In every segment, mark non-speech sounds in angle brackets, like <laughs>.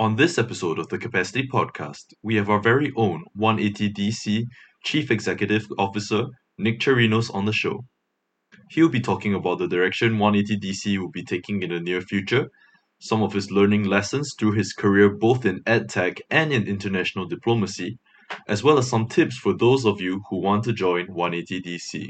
On this episode of the Capacity Podcast, we have our very own 180DC Chief Executive Officer, Nick Charinos, on the show. He'll be talking about the direction 180DC will be taking in the near future, some of his learning lessons through his career both in edtech and in international diplomacy, as well as some tips for those of you who want to join 180DC.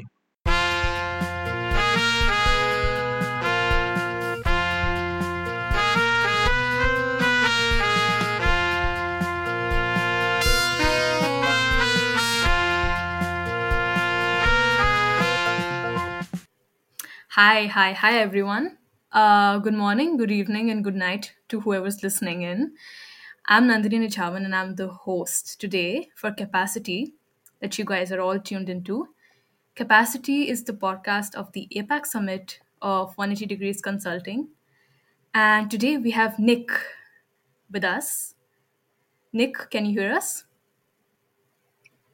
Hi, hi, hi, everyone. Uh, good morning, good evening, and good night to whoever's listening in. I'm Nandini Nichavan, and I'm the host today for Capacity that you guys are all tuned into. Capacity is the podcast of the APAC Summit of 180 Degrees Consulting. And today we have Nick with us. Nick, can you hear us?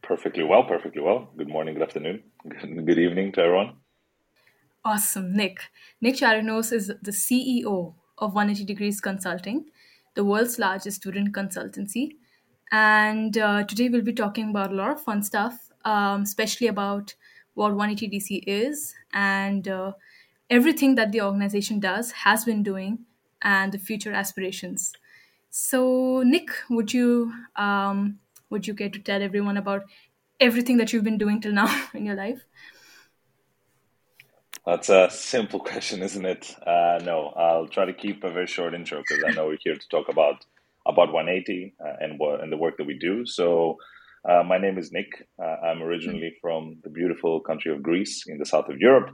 Perfectly well, perfectly well. Good morning, good afternoon, <laughs> good evening to everyone. Awesome, Nick. Nick Charinos is the CEO of 180 Degrees Consulting, the world's largest student consultancy. And uh, today we'll be talking about a lot of fun stuff, um, especially about what 180 DC is and uh, everything that the organization does, has been doing, and the future aspirations. So, Nick, would you um, would you care to tell everyone about everything that you've been doing till now <laughs> in your life? That's a simple <laughs> question, isn't it? Uh, no, I'll try to keep a very short intro because I know we're here to talk about about 180 uh, and what and the work that we do. So, uh, my name is Nick. Uh, I'm originally from the beautiful country of Greece in the south of Europe,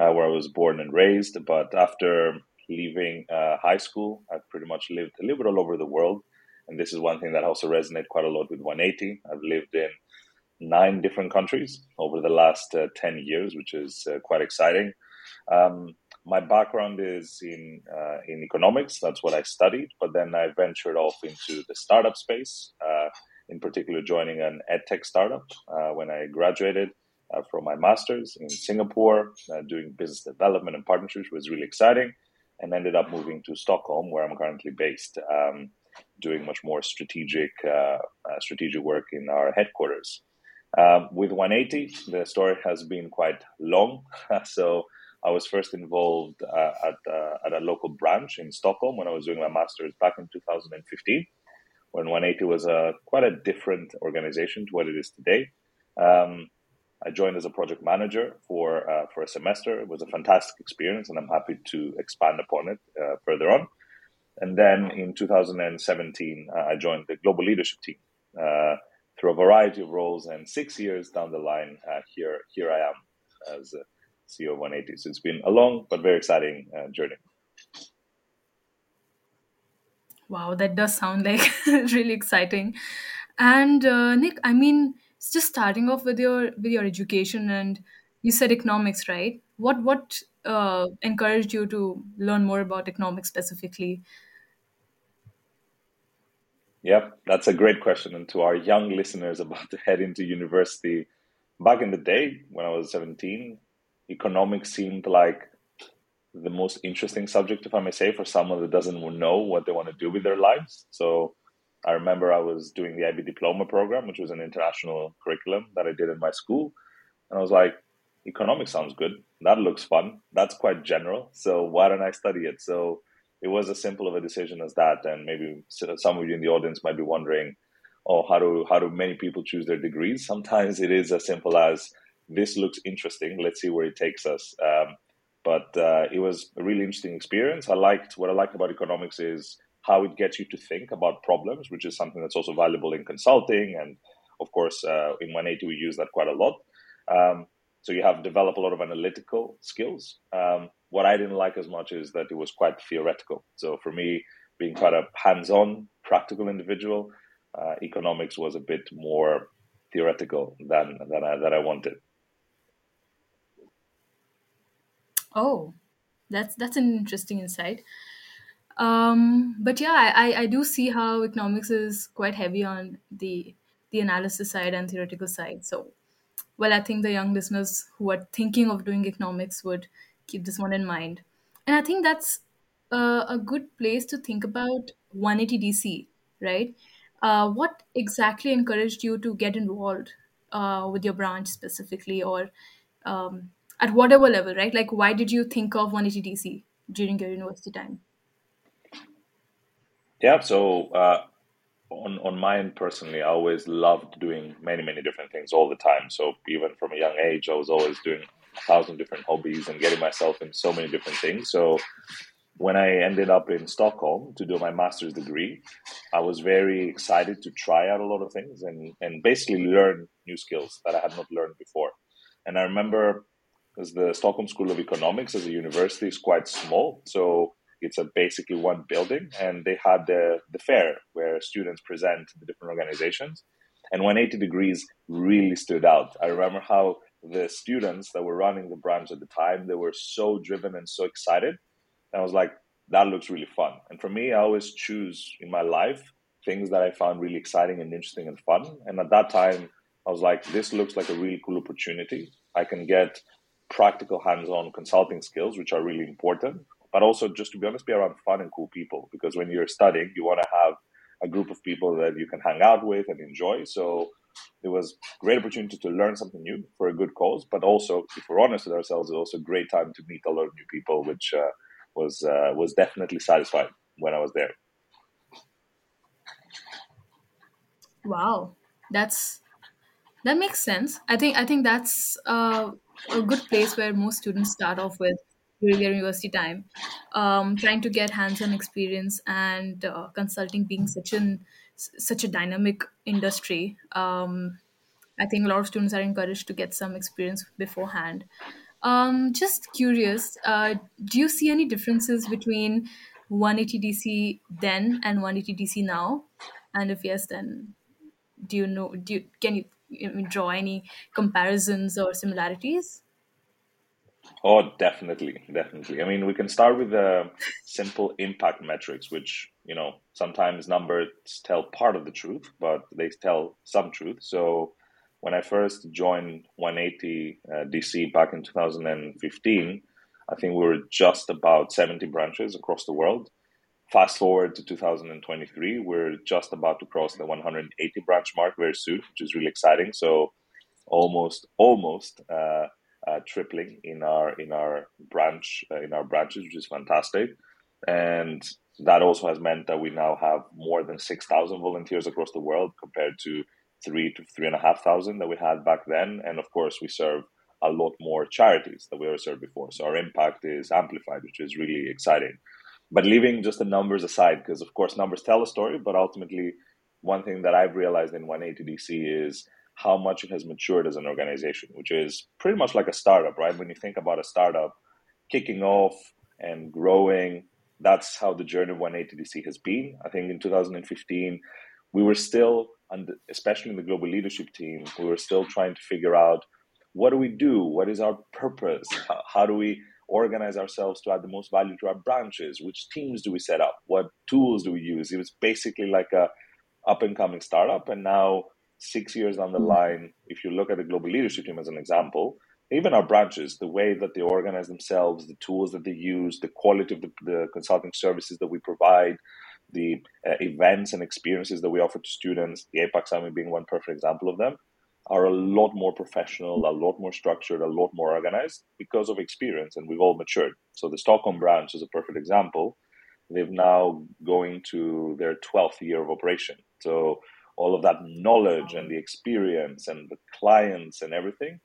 uh, where I was born and raised. But after leaving uh, high school, I've pretty much lived a little bit all over the world, and this is one thing that also resonates quite a lot with 180. I've lived in nine different countries over the last uh, 10 years, which is uh, quite exciting. Um, my background is in uh, in economics. That's what I studied. But then I ventured off into the startup space. Uh, in particular, joining an edtech startup uh, when I graduated uh, from my master's in Singapore, doing business development and partnerships was really exciting. And ended up moving to Stockholm, where I'm currently based, um, doing much more strategic strategic work in our headquarters. Um, with 180, the story has been quite long. <laughs> so I was first involved uh, at, uh, at a local branch in Stockholm when I was doing my master's back in 2015, when 180 was a, quite a different organization to what it is today. Um, I joined as a project manager for uh, for a semester. It was a fantastic experience, and I'm happy to expand upon it uh, further on. And then in 2017, uh, I joined the global leadership team uh, through a variety of roles. And six years down the line, uh, here here I am as CEO of 180. So it's been a long but very exciting uh, journey. Wow, that does sound like <laughs> really exciting. And uh, Nick, I mean, it's just starting off with your with your education, and you said economics, right? What what uh, encouraged you to learn more about economics specifically? Yep, that's a great question. And to our young listeners <laughs> about to head into university, back in the day when I was 17, economics seemed like the most interesting subject, if I may say, for someone that doesn't know what they want to do with their lives. So I remember I was doing the IB diploma program, which was an international curriculum that I did in my school. And I was like, economics sounds good. That looks fun. That's quite general. So why don't I study it? So it was as simple of a decision as that. And maybe some of you in the audience might be wondering, oh, how do how do many people choose their degrees? <laughs> Sometimes it is as simple as this looks interesting. Let's see where it takes us. Um, but uh, it was a really interesting experience. I liked what I like about economics is how it gets you to think about problems, which is something that's also valuable in consulting, and of course uh, in 180 we use that quite a lot. Um, so you have developed a lot of analytical skills. Um, what I didn't like as much is that it was quite theoretical. So for me, being quite a hands-on, practical individual, uh, economics was a bit more theoretical than than I, that I wanted. Oh, that's that's an interesting insight. Um, but yeah, I, I do see how economics is quite heavy on the the analysis side and theoretical side. So, well, I think the young listeners who are thinking of doing economics would keep this one in mind. And I think that's a good place to think about 180 DC, right? Uh, what exactly encouraged you to get involved uh, with your branch specifically, or um, at whatever level, right? Like, why did you think of 180 DC during your university time? Yeah, so uh, on on mine personally, I always loved doing many many different things all the time. So even from a young age, I was always doing a thousand different hobbies and getting myself in so many different things. So when I ended up in Stockholm to do my master's degree, I was very excited to try out a lot of things and and basically learn new skills that I had not learned before. And I remember because the Stockholm School of Economics as a university is quite small, so it's a basically one building, and they had the the fair where students present the different organizations, and 180 degrees really stood out. I remember how the students that were running the branch at the time they were so driven and so excited. And I was like, that looks really fun. And for me, I always choose in my life things that I found really exciting and interesting and fun. And at that time, I was like, this looks like a really cool opportunity. I can get practical hands-on consulting skills, which are really important but also just to be honest, be around fun and cool people. Because when you're studying, you want to have a group of people that you can hang out with and enjoy. So it was great opportunity to learn something new for a good cause, but also, if we're honest with ourselves, it was also a great time to meet a lot of new people, which uh, was uh, was definitely satisfying when I was there. Wow, that's that makes sense. I think I think that's uh, a good place where most students start off with during their university time, um, trying to get hands-on experience and uh, consulting being such an such a dynamic industry. Um, I think a lot of students are encouraged to get some experience beforehand. Um, just curious, uh, do you see any differences between 180 DC then and 180 DC now? And if yes, then do you know? Do you, can you, you draw any comparisons or similarities? Oh, definitely, definitely. I mean, we can start with the simple impact metrics, which you know sometimes numbers tell part of the truth, but they tell some truth. So, when I first joined 180 uh, DC back in 2015, I think we were just about 70 branches across the world. Fast forward to 2023, we're just about to cross the 180 branch mark very soon, which is really exciting. So, almost, almost. Uh, uh, tripling in our in our branch uh, in our branches, which is fantastic. And that also has meant that we now have more than six thousand volunteers across the world compared to three to three and a half thousand that we had back then. And of course, we serve a lot more charities that we ever served before. So our impact is amplified, which is really exciting. But leaving just the numbers aside, because of course numbers tell a story, but ultimately one thing that I've realized in 180 DC is how much it has matured as an organization, which is pretty much like a startup, right? When you think about a startup kicking off and growing, that's how the journey of 180 DC has been. I think in 2015, we were still, especially in the global leadership team, we were still trying to figure out what do we do? What is our purpose? How do we organize ourselves to add the most value to our branches? Which teams do we set up? What tools do we use? It was basically like a up and coming startup, and now six years down the mm. line, if you look at the global leadership team as an example, even our branches, the way that they organize themselves, the tools that they use, the quality of the, the consulting services that we provide, the uh, events and experiences that we offer to students, the APAC Summit being one perfect example of them, are a lot more professional, a lot more structured, a lot more organized because of experience, and we've all matured. So the Stockholm branch is a perfect example. They've now going to their 12th year of operation. So all of that knowledge and the experience and the clients and everything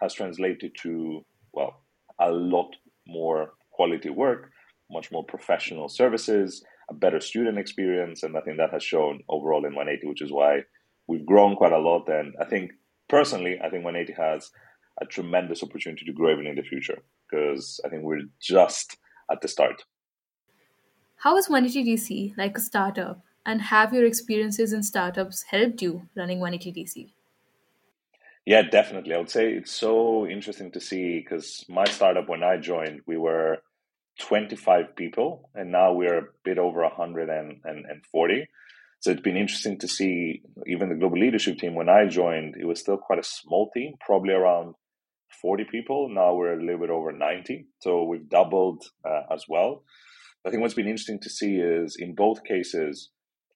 has translated to well a lot more quality work much more professional services a better student experience and i think that has shown overall in 180 which is why we've grown quite a lot. And i think personally i think 180 has a tremendous opportunity to grow even in the future because i think we're just at the start. How is 180 dc like a startup and have your experiences in startups helped you running 180 DC? Yeah, definitely. I would say it's so interesting to see because my startup, when I joined, we were 25 people, and now we're a bit over 140. So it's been interesting to see even the global leadership team. When I joined, it was still quite a small team, probably around 40 people. Now we're a little bit over 90. So we've doubled uh, as well. I think what's been interesting to see is in both cases,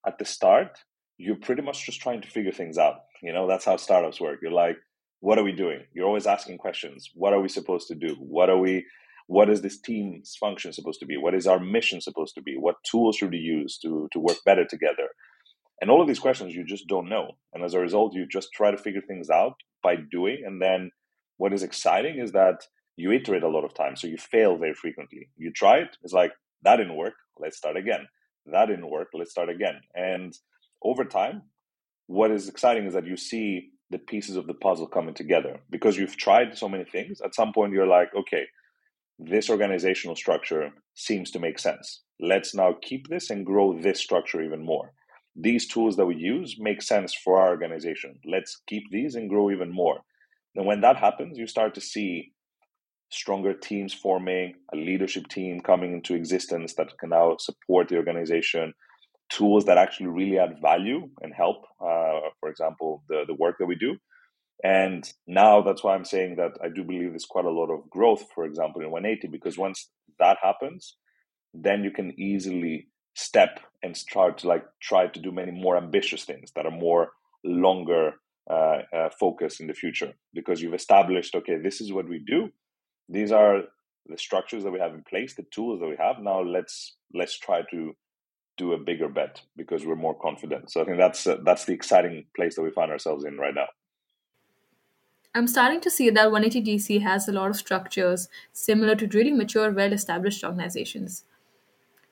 at the start, you're pretty much just trying to figure things out. You know, that's how startups work. You're like, what are we doing? You're always asking questions. What are we supposed to do? What are we what is this team's function supposed to be? What is our mission supposed to be? What tools should we use to, to work better together? And all of these questions you just don't know. And as a result, you just try to figure things out by doing. And then what is exciting is that you iterate a lot of times. So you fail very frequently. You try it, it's like, that didn't work. Let's start again. That didn't work. Let's start again. And over time, what is exciting is that you see the pieces of the puzzle coming together because you've tried so many things. At some point, you're like, okay, this organizational structure seems to make sense. Let's now keep this and grow this structure even more. These tools that we use make sense for our organization. Let's keep these and grow even more. And when that happens, you start to see stronger teams forming, a leadership team coming into existence that can now support the organization, tools that actually really add value and help, uh, for example, the, the work that we do. And now that's why I'm saying that I do believe there's quite a lot of growth, for example, in 180, because once that happens, then you can easily step and start to like try to do many more ambitious things that are more longer uh, uh, focus in the future because you've established okay this is what we do these are the structures that we have in place the tools that we have now let's let's try to do a bigger bet because we're more confident so i think that's uh, that's the exciting place that we find ourselves in right now I'm starting to see that 180DC has a lot of structures similar to really mature, well established organizations.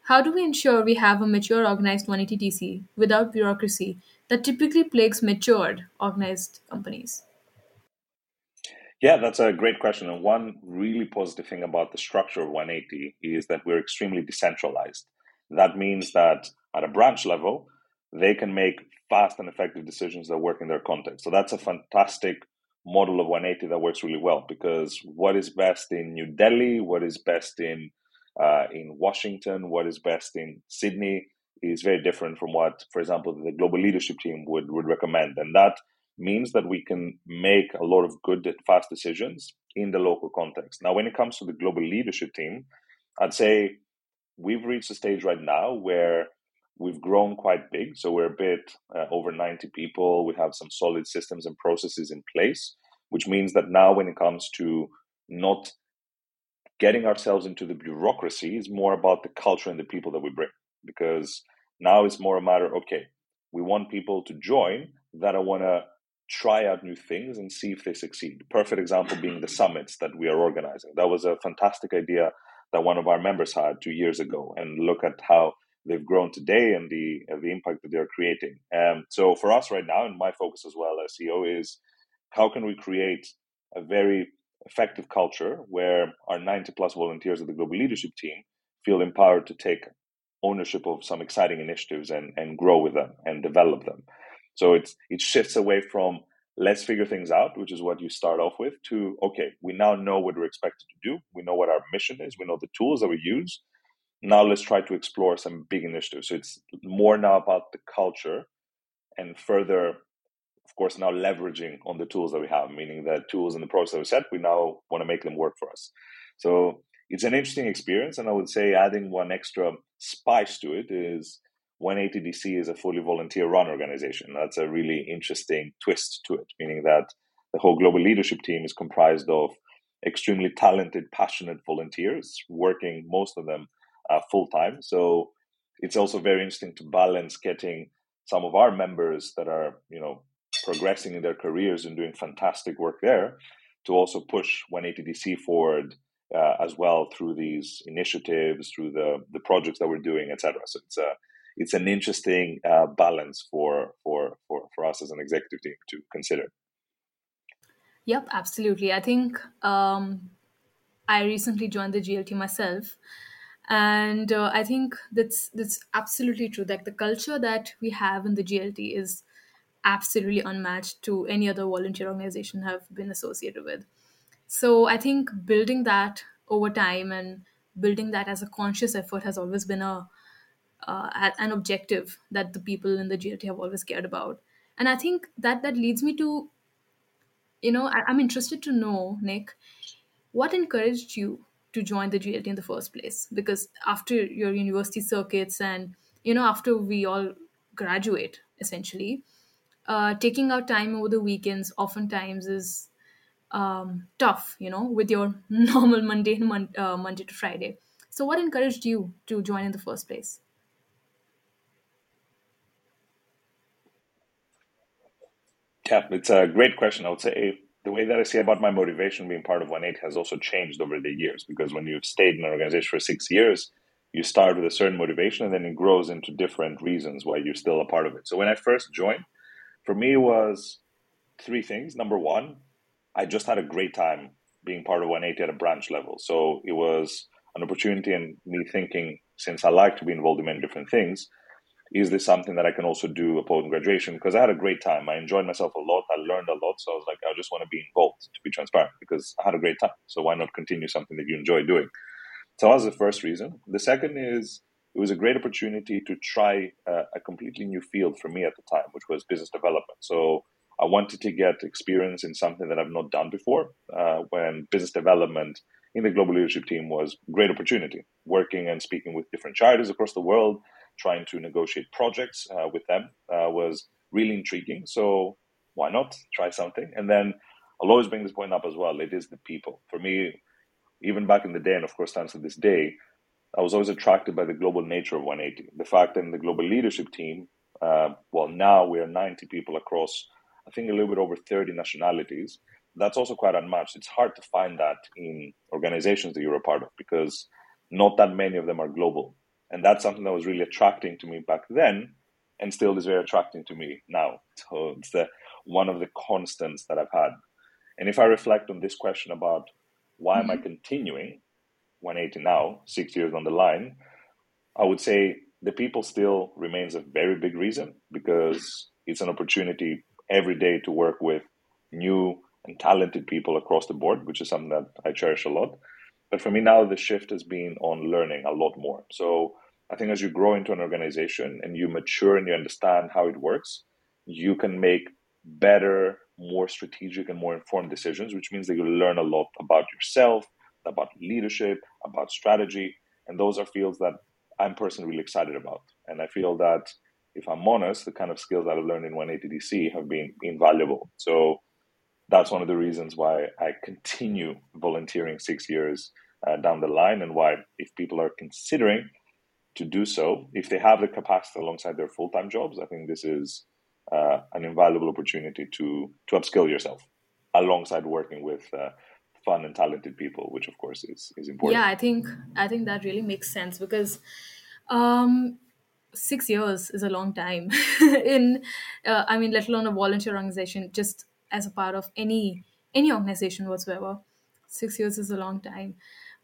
How do we ensure we have a mature, organized 180DC without bureaucracy that typically plagues matured, organized companies? Yeah, that's a great question. And one really positive thing about the structure of 180 is that we're extremely decentralized. That means that at a branch level, they can make fast and effective decisions that work in their context. So that's a fantastic model of 180 that works really well because what is best in New Delhi, what is best in uh, in Washington, what is best in Sydney is very different from what, for example, the global leadership team would, would recommend. And that means that we can make a lot of good and fast decisions in the local context. Now, when it comes to the global leadership team, I'd say we've reached a stage right now where we've grown quite big. So we're a bit uh, over 90 people. We have some solid systems and processes in place, which means that now when it comes to not getting ourselves into the bureaucracy is more about the culture and the people that we bring. Because now it's more a matter, okay, we want people to join that I want to try out new things and see if they succeed. Perfect example being the summits that we are organizing. That was a fantastic idea that one of our members had two years ago. And look at how they've grown today and the uh, the impact that they're creating. Um, so for us right now, and my focus as well as CEO is how can we create a very effective culture where our 90 plus volunteers of the global leadership team feel empowered to take ownership of some exciting initiatives and, and grow with them and develop them. So it's it shifts away from let's figure things out, which is what you start off with, to okay, we now know what we're expected to do. We know what our mission is. We know the tools that we use now let's try to explore some big initiatives. So it's more now about the culture and further, of course, now leveraging on the tools that we have, meaning the tools and the process that we set, we now want to make them work for us. So it's an interesting experience. And I would say adding one extra spice to it is 180DC is a fully volunteer run organization. That's a really interesting twist to it, meaning that the whole global leadership team is comprised of extremely talented, passionate volunteers, working most of them uh, full time. So it's also very interesting to balance getting some of our members that are you know progressing in their careers and doing fantastic work there to also push 180DC forward uh, as well through these initiatives, through the the projects that we're doing, etc. So it's a it's an interesting uh, balance for for for for us as an executive team to consider. Yep, absolutely. I think um, I recently joined the GLT myself, and uh, i think that's that's absolutely true that the culture that we have in the glt is absolutely unmatched to any other volunteer organization have been associated with so i think building that over time and building that as a conscious effort has always been a uh, an objective that the people in the glt have always cared about and i think that that leads me to you know I, i'm interested to know nick what encouraged you to join the GLT in the first place? Because after your university circuits and you know after we all graduate essentially, uh, taking out time over the weekends oftentimes is um, tough, you know, with your <laughs> normal mundane mon- uh, Monday to Friday. So, what encouraged you to join in the first place? Yeah, it's a great question. I would say the way that I see about my motivation being part of 180 has also changed over the years because when you've stayed in an organization for six years, you start with a certain motivation and then it grows into different reasons why you're still a part of it. So when I first joined, for me, it was three things. Number one, I just had a great time being part of 180 at a branch level. So it was an opportunity and me thinking, since I like to be involved in many different things, is this something that I can also do upon graduation? Because I had a great time. I enjoyed myself a lot. I learned a lot. So I was like, I just want to be involved to be transparent because I had a great time. So why not continue something that you enjoy doing? So that was the first reason. The second is it was a great opportunity to try uh, a completely new field for me at the time, which was business development. So I wanted to get experience in something that I've not done before. Uh, when business development in the global leadership team was great opportunity, working and speaking with different charities across the world, trying to negotiate projects uh, with them uh, was really intriguing. So why not try something? And then I'll always bring this point up as well. It is the people. For me, even back in the day, and of course, stands to this day, I was always attracted by the global nature of 180. The fact that in the global leadership team, uh, well, now we are 90 people across, I think, a little bit over 30 nationalities. That's also quite unmatched. It's hard to find that in organizations that you're a part of because not that many of them are global. And that's something that was really attracting to me back then and still is very attracting to me now. So it's the, one of the constants that I've had. And if I reflect on this question about why am I mm-hmm. continuing 180 now, six years on the line, I would say the people still remains a very big reason because it's an opportunity every day to work with new and talented people across the board, which is something that I cherish a lot. But for me now, the shift has been on learning a lot more. So I think as you grow into an organization and you mature and you understand how it works, you can make better, more strategic, and more informed decisions, which means that you learn a lot about yourself, about leadership, about strategy. And those are fields that I'm personally really excited about. And I feel that if I'm honest, the kind of skills that I've learned in 180DC have been invaluable. So that's one of the reasons why I continue volunteering six years uh, down the line, and why, if people are considering to do so, if they have the capacity alongside their full time jobs, I think this is uh, an invaluable opportunity to to upskill yourself alongside working with uh, fun and talented people, which of course is is important. Yeah, I think I think that really makes sense because. Um, six years is a long time <laughs> in uh, i mean let alone a volunteer organization just as a part of any any organization whatsoever. Six years is a long time.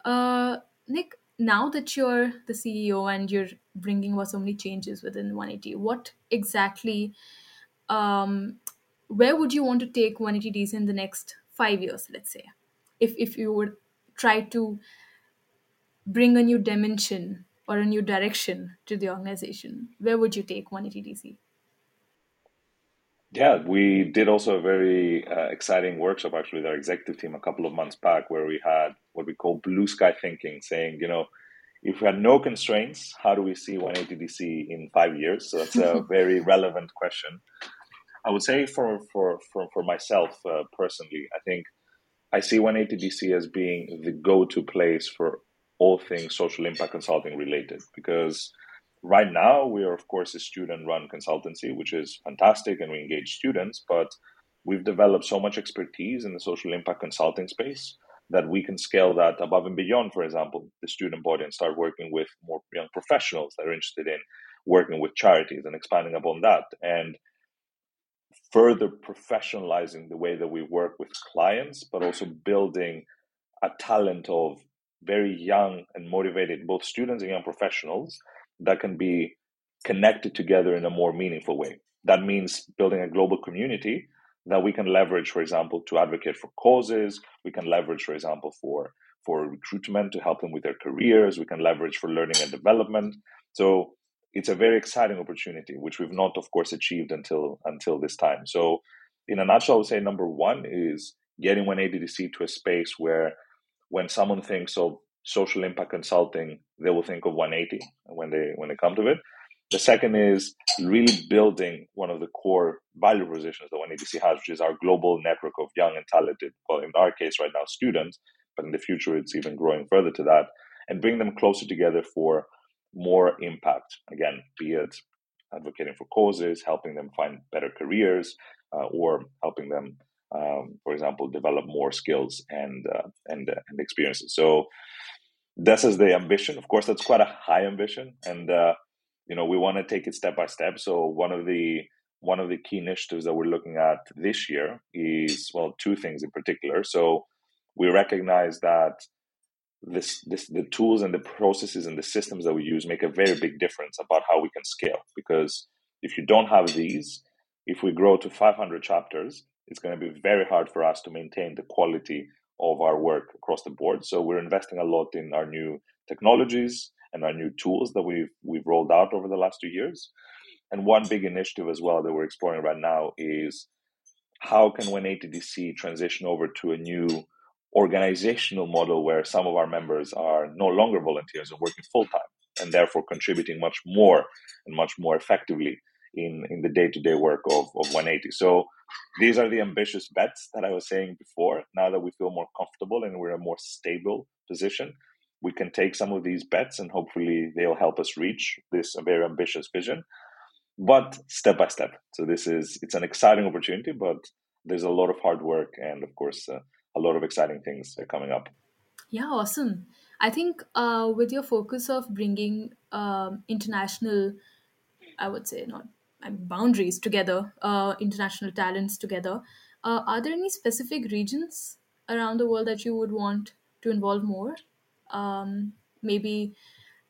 Uh, nick now that you're the ceo and you're bringing about so many changes within 180 what exactly um, where would you want to take 180 dc in the next five years let's say? If if you would try to bring a new dimension or a new direction to the organization where would you take 180 dc yeah, we did also a very uh, exciting workshop actually with our executive team a couple of months back where we had what we call blue sky thinking, saying, you know, if we had no constraints, how do we see 180 DC in five years? So that's a <laughs> very relevant question. I would say for for for, for myself uh, personally, I think I see 180 DC as being the go-to place for all things social impact consulting related because Right now, we are, of course, a student run consultancy, which is fantastic, and we engage students, but we've developed so much expertise in the social impact consulting space that we can scale that above and beyond, for example, the student body and start working with more young professionals that are interested in working with charities and expanding upon that. And further professionalizing the way that we work with clients, but also building a talent of very young and motivated both students and young professionals that can be connected together in a more meaningful way. That means building a global community that we can leverage, for example, to advocate for causes. We can leverage, for example, for for recruitment to help them with their careers. We can leverage for learning and development. So it's a very exciting opportunity, which we've not, of course, achieved until until this time. So, in a nutshell, I would say number one is getting 180DC to a space where, when someone thinks of social impact consulting, they will think of 180 when they when they come to it. The second is really building one of the core value propositions that 180DC has, which is our global network of young and talented, well, in our case right now, students, but in the future it's even growing further to that, and bring them closer together for more impact. Again, be it advocating for causes, helping them find better careers, uh, or helping them, um, for example, develop more skills and uh, and uh, and experiences. So this is the ambition. Of course, that's quite a high ambition, and uh, you know we want to take it step by step. So one of the one of the key initiatives that we're looking at this year is well two things in particular. So we recognize that this, this the tools and the processes and the systems that we use make a very big difference about how we can scale. Because if you don't have these if we grow to 500 chapters it's going to be very hard for us to maintain the quality of our work across the board so we're investing a lot in our new technologies and our new tools that we've we've rolled out over the last two years. And one big initiative as well that we're exploring right now is how can 180DC transition over to a new organizational model where some of our members are no longer volunteers and working full time and therefore contributing much more and much more effectively in, in the day-to-day work of, of 180 so these are the ambitious bets that i was saying before. Now that we feel more comfortable and we're in a more stable position we can take some of these bets and hopefully they'll help us reach this very ambitious vision. But step by step. So this is it's an exciting opportunity but there's a lot of hard work and of course uh, a lot of exciting things are coming up. Yeah awesome. I think uh, with your focus of bringing um, international i would say not boundaries together uh, international talents together uh, are there any specific regions around the world that you would want to involve more um, maybe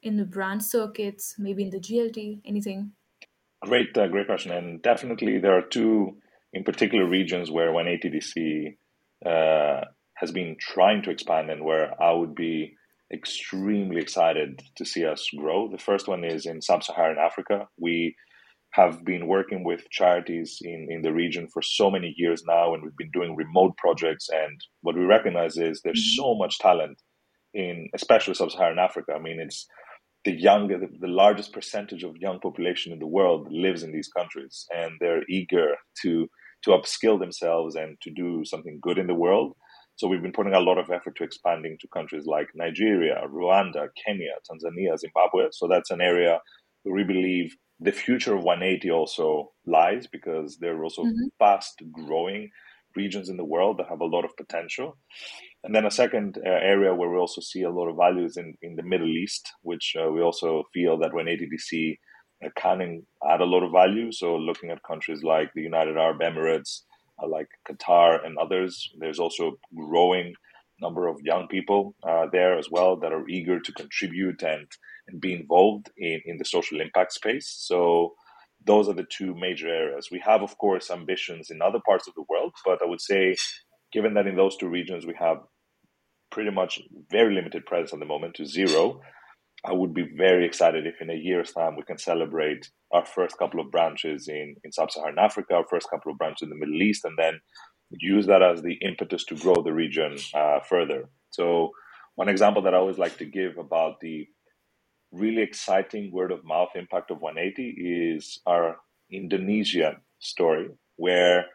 in the brand circuits, maybe in the GLT, anything? Great, uh, great question. And definitely there are two in particular regions where 180DC uh, has been trying to expand and where I would be extremely excited to see us grow. The first one is in sub Saharan Africa. We have been working with charities in, in the region for so many years now, and we've been doing remote projects. And what we recognize is there's mm-hmm. so much talent in especially sub-Saharan Africa. I mean, it's the young, the, the largest percentage of young population in the world lives in these countries, and they're eager to to upskill themselves and to do something good in the world. So we've been putting a lot of effort to expanding to countries like Nigeria, Rwanda, Kenya, Tanzania, Zimbabwe. So that's an area where we believe the future of 180 also lies because they're also mm-hmm. fast growing regions in the world that have a lot of potential. And then a second uh, area where we also see a lot of values in, in the Middle East, which uh, we also feel that when 180DC uh, can add a lot of value. So looking at countries like the United Arab Emirates, uh, like Qatar and others, there's also growing number of young people uh, there as well that are eager to contribute and, and be involved in, in the social impact space. So those are the two major areas. We have, of course, ambitions in other parts of the world, but I would say, given that in those two regions we have pretty much very limited presence at the moment to zero, I would be very excited if in a year's time we can celebrate our first couple of branches in, in sub Saharan Africa, our first couple of branches in the Middle East, and then use that as the impetus to grow the region uh, further. So, one example that I always like to give about the really exciting word of mouth impact of 180 is our Indonesia story, where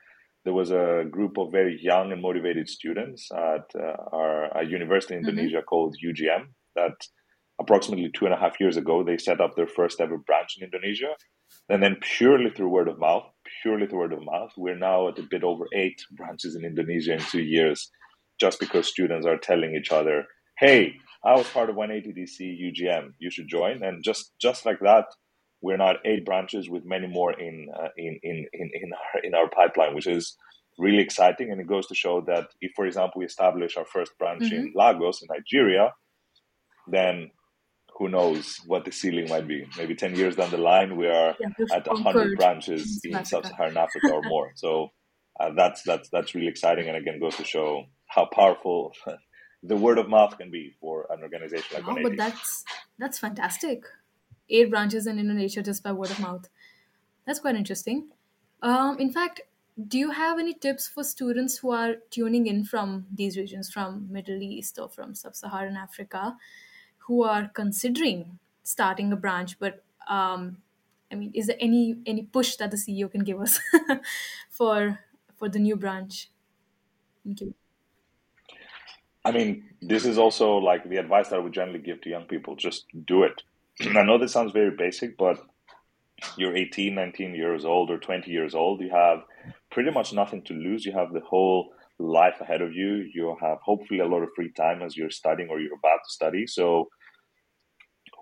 there was a group of very young and motivated students at uh, our university in mm-hmm. Indonesia called UGM that approximately two and a half years ago they set up their first ever branch in Indonesia. And then purely through word of mouth, purely through word of mouth, we're now at a bit over eight branches in Indonesia in two years, just because students are telling each other, hey, I was part of 180DC UGM, you should join. And just just like that, we're now eight branches with many more in uh, in, in in in our in our pipeline, which is really exciting. And it goes to show that if, for example, we establish our first branch mm-hmm. in Lagos in Nigeria, then who knows what the ceiling might be? Maybe ten years down the line, we are yeah, at hundred branches in sub-Saharan Africa or more. So uh, that's that's that's really exciting, and again goes to show how powerful the word of mouth can be for an organization like oh, but that's that's fantastic eight branches in Indonesia just by word of mouth. That's quite interesting. Um, in fact, do you have any tips for students who are tuning in from these regions, from Middle East or from Sub-Saharan Africa, who are considering starting a branch, but um, I mean, is there any any push that the CEO can give us <laughs> for for the new branch? Thank you. I mean, this is also like the advice that I would generally give to young people just do it. <clears throat> I know this sounds very basic, but you're 18, 19 years old or 20 years old. You have pretty much nothing to lose. You have the whole life ahead of you. You have hopefully a lot of free time as you're studying or you're about to study. So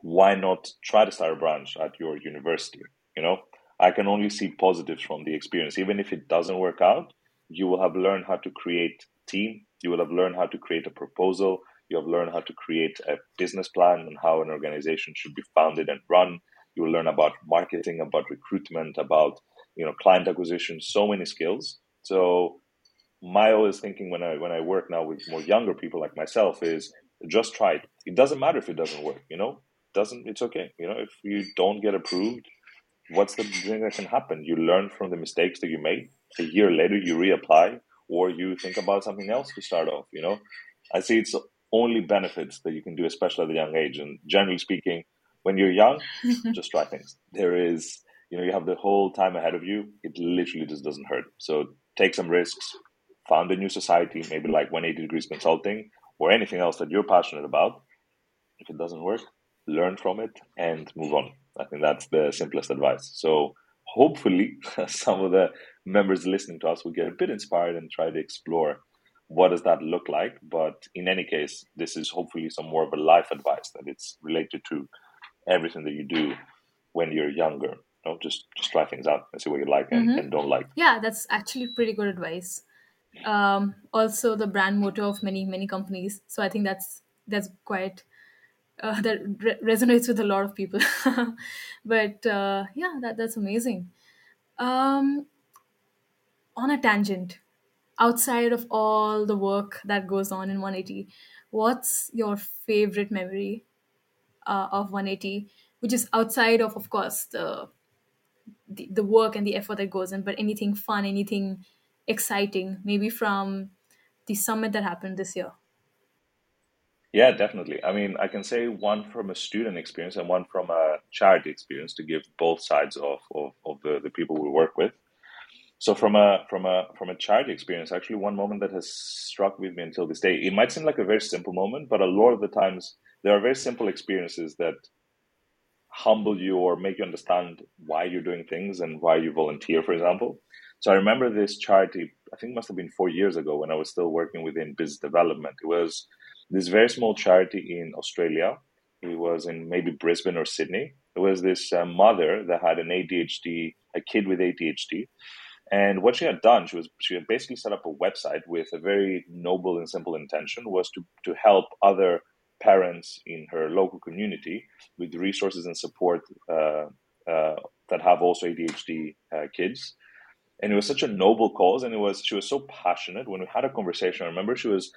why not try to start a branch at your university? You know, I can only see positives from the experience. Even if it doesn't work out, you will have learned how to create team. You will have learned how to create a proposal. You have learned how to create a business plan and how an organization should be founded and run. You will learn about marketing, about recruitment, about you know client acquisition, so many skills. So my always thinking when I when I work now with more younger people like myself is just try it. It doesn't matter if it doesn't work, you know. Doesn't it's okay. You know, if you don't get approved, what's the thing that can happen? You learn from the mistakes that you made. A year later you reapply or you think about something else to start off, you know. I see it's only benefits that you can do, especially at a young age. And generally speaking, when you're young, <laughs> just try things. There is, you know, you have the whole time ahead of you. It literally just doesn't hurt. So take some risks, found a new society, maybe like 180 degrees consulting or anything else that you're passionate about. If it doesn't work, learn from it and move on. I think that's the simplest advice. So hopefully <laughs> some of the members listening to us will get a bit inspired and try to explore what does that look like. But in any case, this is hopefully some more of a life advice that it's related to everything that you do when you're younger. You know, just just try things out and see what you like and, Mm-hmm. and don't like. Yeah, that's actually pretty good advice. Um, also, the brand motto of many many companies. So I think that's that's quite uh, that re- resonates with a lot of people. <laughs> but uh, yeah, that that's amazing. Um, on a tangent, outside of all the work that goes on in 180, what's your favorite memory uh, of 180? Which is outside of, of course, the, the the work and the effort that goes in, but anything fun, anything exciting, maybe from the summit that happened this year. Yeah, definitely. I mean, I can say one from a student experience and one from a charity experience to give both sides of, of, of the, the people we work with. So from a from a from a charity experience, actually one moment that has struck with me until this day. It might seem like a very simple moment, but a lot of the times there are very simple experiences that humble you or make you understand why you're doing things and why you volunteer, for example. So I remember this charity, I think it must have been four years ago when I was still working within business development. It was this very small charity in Australia. It was in maybe Brisbane or Sydney. It was this uh, mother that had an ADHD, a kid with ADHD. And what she had done, she was she had basically set up a website with a very noble and simple intention was to to help other parents in her local community with resources and support uh, uh, that have also ADHD uh, kids. And it was such a noble cause, and it was she was so passionate. When we had a conversation, I remember she was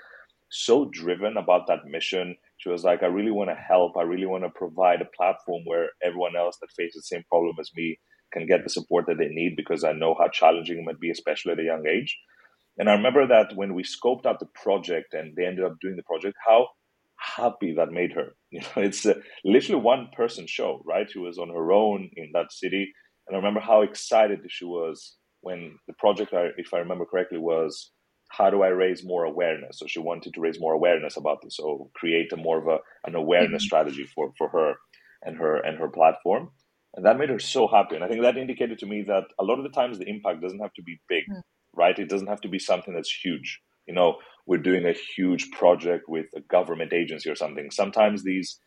so driven about that mission. She was like, "I really want to help. I really want to provide a platform where everyone else that faces the same problem as me can get the support that they need because I know how challenging it might be, especially at a young age." And I remember that when we scoped out the project and they ended up doing the project, how happy that made her. <laughs> You know, it's uh, literally one person show, right? She was on her own in that city, and I remember how excited she was when the project, if I remember correctly, was how do I raise more awareness? So she wanted to raise more awareness about this, so create a more of a, an awareness Mhm. strategy for for her and her and her platform, and that made her so happy. And I think that indicated to me that a lot of the times the impact doesn't have to be big, Mm. right? It doesn't have to be something that's huge. You know, we're doing a huge project with a government agency or something. Sometimes these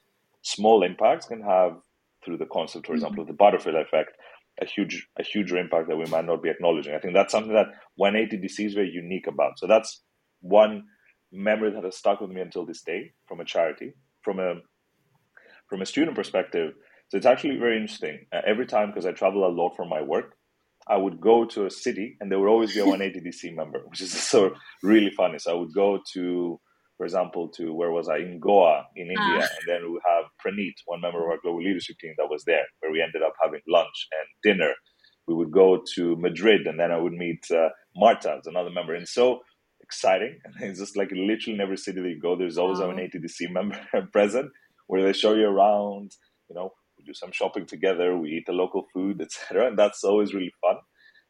small impacts can have, through the concept, for example, of the butterfly effect, a huge a huger impact that we might not be acknowledging. I think that's something that 180 DC is very unique about. So that's one memory that has stuck with me until this day from a charity. From a from a student perspective, so it's actually very interesting. Uh, every time, because I travel a lot for my work, I would go to a city and there would always be a <laughs> 180 DC member, which is <laughs> so really funny. So I would go to, for example, to where was I? In Goa, in India. Ah. And then we have Praneet, one member of our global leadership team that was there, where we ended up having lunch and dinner. we would go to Madrid, and then I would meet uh, Marta, another member, and so exciting. <laughs> And it's just like literally in every city that you go, there's always wow. an 180DC member present where they show you around. You know, we do some shopping together, we eat the local food, <laughs> etc. And that's always really fun.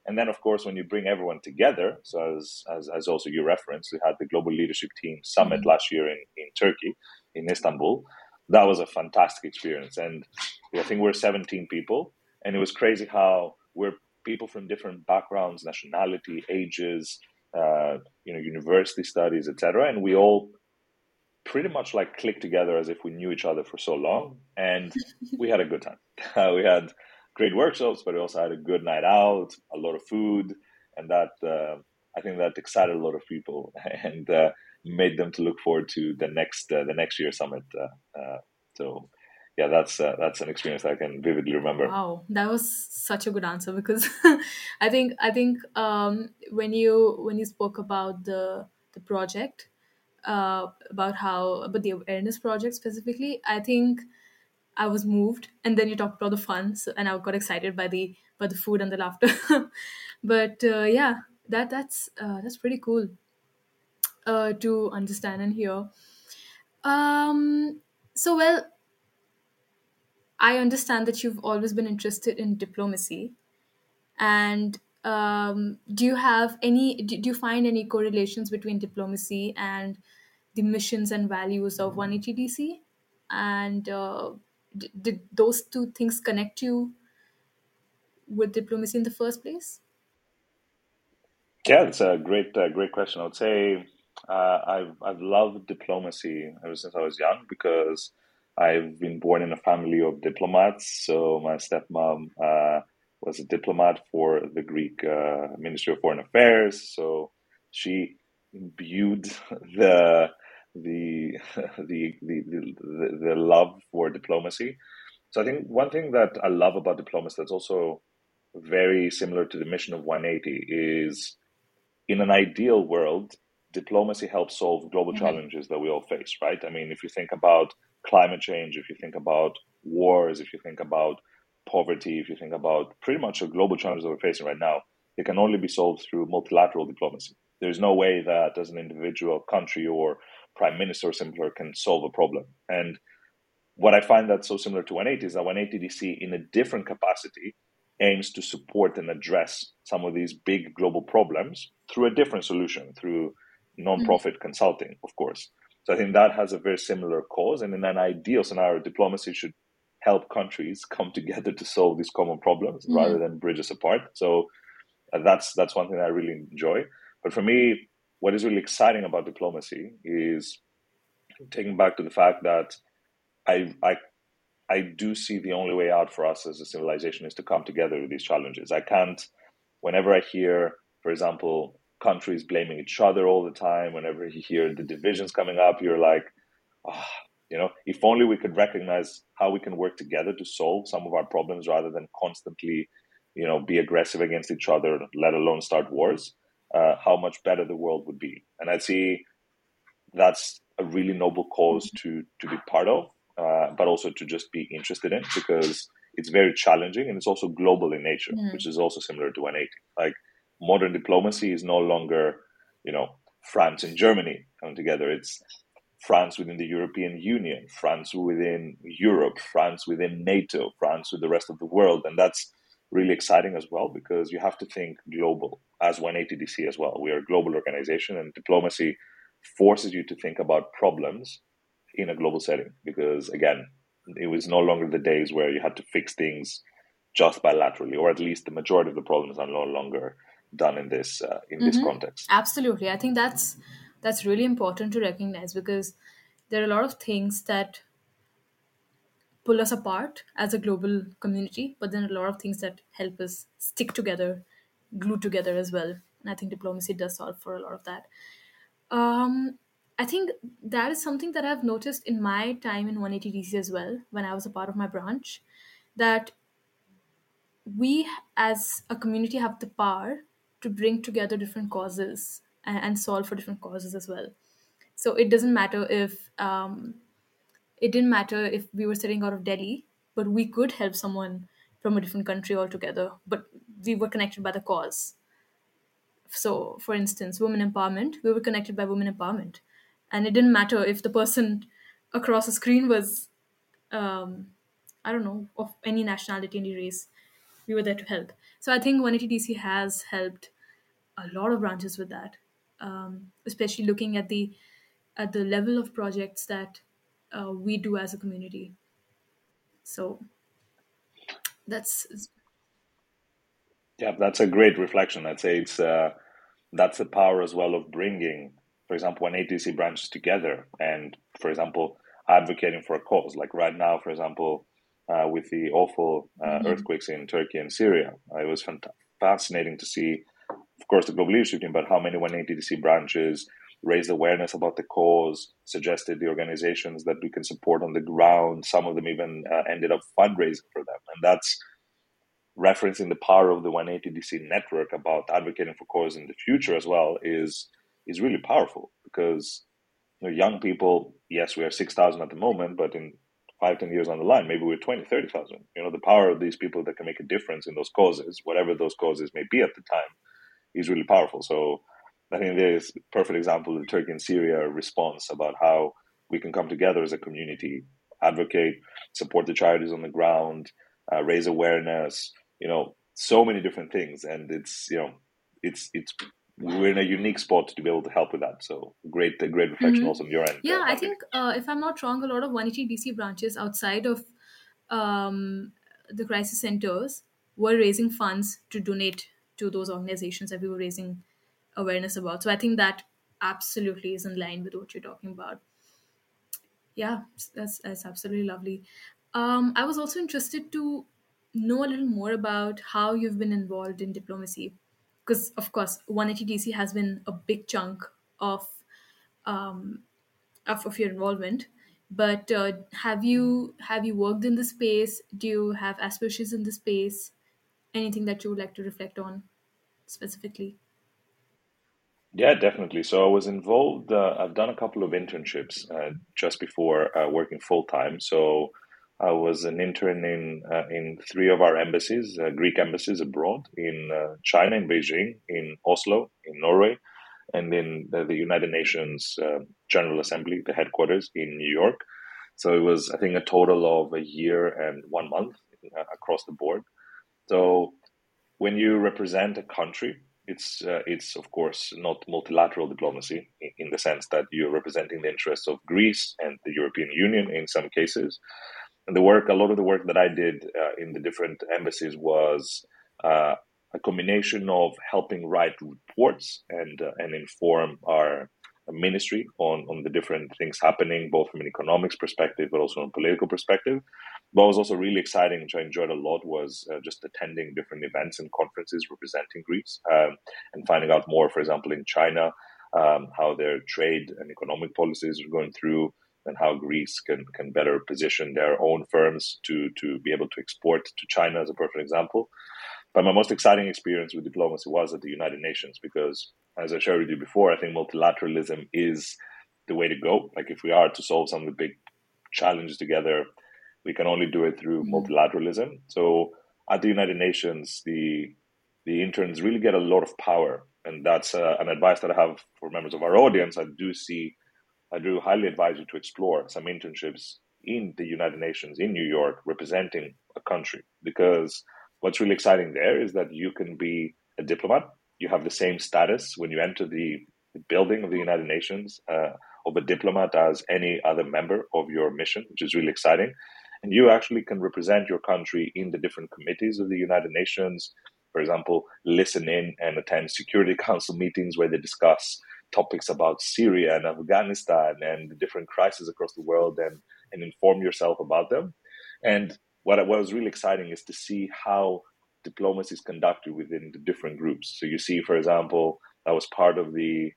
And then, of course, when you bring everyone together, so as, as, as also you referenced, we had the Global Leadership Team Summit mm-hmm. last year in, in Turkey, in Istanbul. That was a fantastic experience. And I think we're 17 people. And it was crazy how we're people from different backgrounds, nationality, ages, uh, you know, university studies, etc. And we all pretty much like clicked together as if we knew each other for so long. And we had a good time. <laughs> we had great workshops, but we also had a good night out, a lot of food, and that uh, I think that excited a lot of people <laughs> and uh, made them to look forward to the next uh, the next year summit. Uh, uh, so yeah, that's uh, that's an experience I can vividly remember. Wow, that was such a good answer because <laughs> I think I think um, when you when you spoke about the the project about how about the awareness project specifically, I think I was moved, and then you talked about the fun, so, and I got excited by the by the food and the laughter. <laughs> but uh, yeah, that that's uh, that's pretty cool uh, to understand and hear. Um, so well, I understand that you've always been interested in diplomacy, and um, do you have any? Do, do you find any correlations between diplomacy and the missions and values of 180DC? And uh, did those two things connect you with diplomacy in the first place? Yeah, it's a great, uh, great question. I would say uh, I've I've loved diplomacy ever since I was young because I've been born in a family of diplomats. So my stepmom uh, was a diplomat for the Greek uh, Ministry of Foreign Affairs. So she imbued <laughs> the <laughs> the, the, the, the, the love for diplomacy. So I think one thing that I love about diplomacy that's also very similar to the mission of 180 is in an ideal world, diplomacy helps solve global mm-hmm. challenges that we all face, right? I mean, if you think about climate change, if you think about wars, if you think about poverty, if you think about pretty much the global challenges that we're facing right now, it can only be solved through multilateral diplomacy. There's no way that as an individual country or prime minister or similar can solve a problem. And what I find that's so similar to 180 is that 180 DC, in a different capacity, aims to support and address some of these big global problems through a different solution, through nonprofit mm-hmm. consulting, of course. So I think that has a very similar cause. And in an ideal scenario, diplomacy should help countries come together to solve these common problems mm-hmm. rather than bridge us apart. So uh, that's that's one thing I really enjoy. But for me, what is really exciting about diplomacy is taking back to the fact that I, I, I do see the only way out for us as a civilization is to come together with these challenges. I can't, whenever I hear, for example, countries blaming each other all the time, whenever you hear the divisions coming up, you're like, oh, you know, if only we could recognize how we can work together to solve some of our problems rather than constantly, you know, be aggressive against each other, let alone start wars uh, how much better the world would be. And I'd see that's a really noble cause to to be part of, uh, but also to just be interested in because it's very challenging and it's also global in nature, mm. which is also similar to 180. Like modern diplomacy is no longer, you know, France and Germany coming together. It's France within the European Union, France within Europe, France within NATO, France with the rest of the world, and that's really exciting as well because you have to think global as 180DC as well. We are a global organization, and diplomacy forces you to think about problems in a global setting because, again, it was no longer the days where you had to fix things just bilaterally, or at least the majority of the problems are no longer done in this uh, in mm-hmm. this context. Absolutely, I think that's that's really important to recognize because there are a lot of things that pull us apart as a global community, but then a lot of things that help us stick together, glue together as well. And I think diplomacy does solve for a lot of that. Um, I think that is something that I've noticed in my time in 180 DC as well, when I was a part of my branch, that we as a community have the power to bring together different causes and, and solve for different causes as well. So it doesn't matter if um, it didn't matter if we were sitting out of Delhi, but we could help someone from a different country altogether, but we were connected by the cause. So, for instance, women empowerment, we were connected by women empowerment. And it didn't matter if the person across the screen was, um, I don't know, of any nationality, any race. We were there to help. So I think 180DC has helped a lot of branches with that, um, especially looking at the at the level of projects that uh, we do as a community. So that's Yeah, that's a great reflection. I'd say it's uh, that's the power as well of bringing, for example, 180DC branches together, and for example, advocating for a cause. Like right now, for example, uh, with the awful uh, Mhm. earthquakes in Turkey and Syria, uh, it was fant- fascinating to see, of course, the global leadership team, but how many 180DC branches raised awareness about the cause, suggested the organizations that we can support on the ground. Some of them even uh, ended up fundraising for them, and that's referencing the power of the 180DC network about advocating for cause in the future as well is is really powerful because you know, young people, yes, we are 6,000 at the moment, but in five, 10 years on the line, maybe we're 20, 30,000. You know, the power of these people that can make a difference in those causes, whatever those causes may be at the time, is really powerful. So I think there's a perfect example of the Turkey and Syria response about how we can come together as a community, advocate, support the charities on the ground, uh, raise awareness, you know, so many different things. And it's, you know, it's, it's, we're in a unique spot to be able to help with that. So great, great reflection Mhm. also on your end. Yeah, uh, I think uh, if I'm not wrong, a lot of 180 DC branches outside of um, the crisis centers were raising funds to donate to those organizations that we were raising awareness about. So I think that absolutely is in line with what you're talking about. Yeah, that's that's absolutely lovely. Um, I was also interested to know a little more about how you've been involved in diplomacy, because of course, 180 DC has been a big chunk of um, of, of your involvement but uh, have you have you worked in the space do you have aspirations in the space anything that you would like to reflect on specifically Yeah, definitely. So I was involved. Uh, I've done a couple of internships uh, just before uh, working full time. So I was an intern in uh, in three of our embassies, uh, Greek embassies abroad, in uh, China, in Beijing, in Oslo, in Norway, and in the, United Nations General Assembly, the headquarters in New York. So it was, I think, a total of a year and one month across the board. So when you represent a country, it's uh, it's of course not multilateral diplomacy in, the sense that you're representing the interests of Greece and the European Union in some cases. And the work, a lot of the work that I did uh, in the different embassies was uh, a combination of helping write reports and uh, and inform our ministry on, on the different things happening, both from an economics perspective, but also from a political perspective. What was also really exciting, which I enjoyed a lot, was uh, just attending different events and conferences representing Greece um, and finding out more, for example, in China, um, how their trade and economic policies are going through and how Greece can, can better position their own firms to, to be able to export to China as a perfect example. But my most exciting experience with diplomacy was at the United Nations because, as I shared with you before, I think multilateralism is the way to go. Like, if we are to solve some of the big challenges together, we can only do it through Mhm. multilateralism. So, at the United Nations, the the interns really get a lot of power, and that's uh, an advice that I have for members of our audience. I do see, I do highly advise you to explore some internships in the United Nations in New York, representing a country, because what's really exciting there is that you can be a diplomat. You have the same status when you enter the building of the United Nations uh, of a diplomat as any other member of your mission, which is really exciting. And you actually can represent your country in the different committees of the United Nations. For example, listen in and attend Security <laughs> Council meetings where they discuss topics about Syria and Afghanistan and the different crises across the world and, and inform yourself about them. And what, what was really exciting is to see how diplomacy is conducted within the different groups. So you see, for example, I was part of the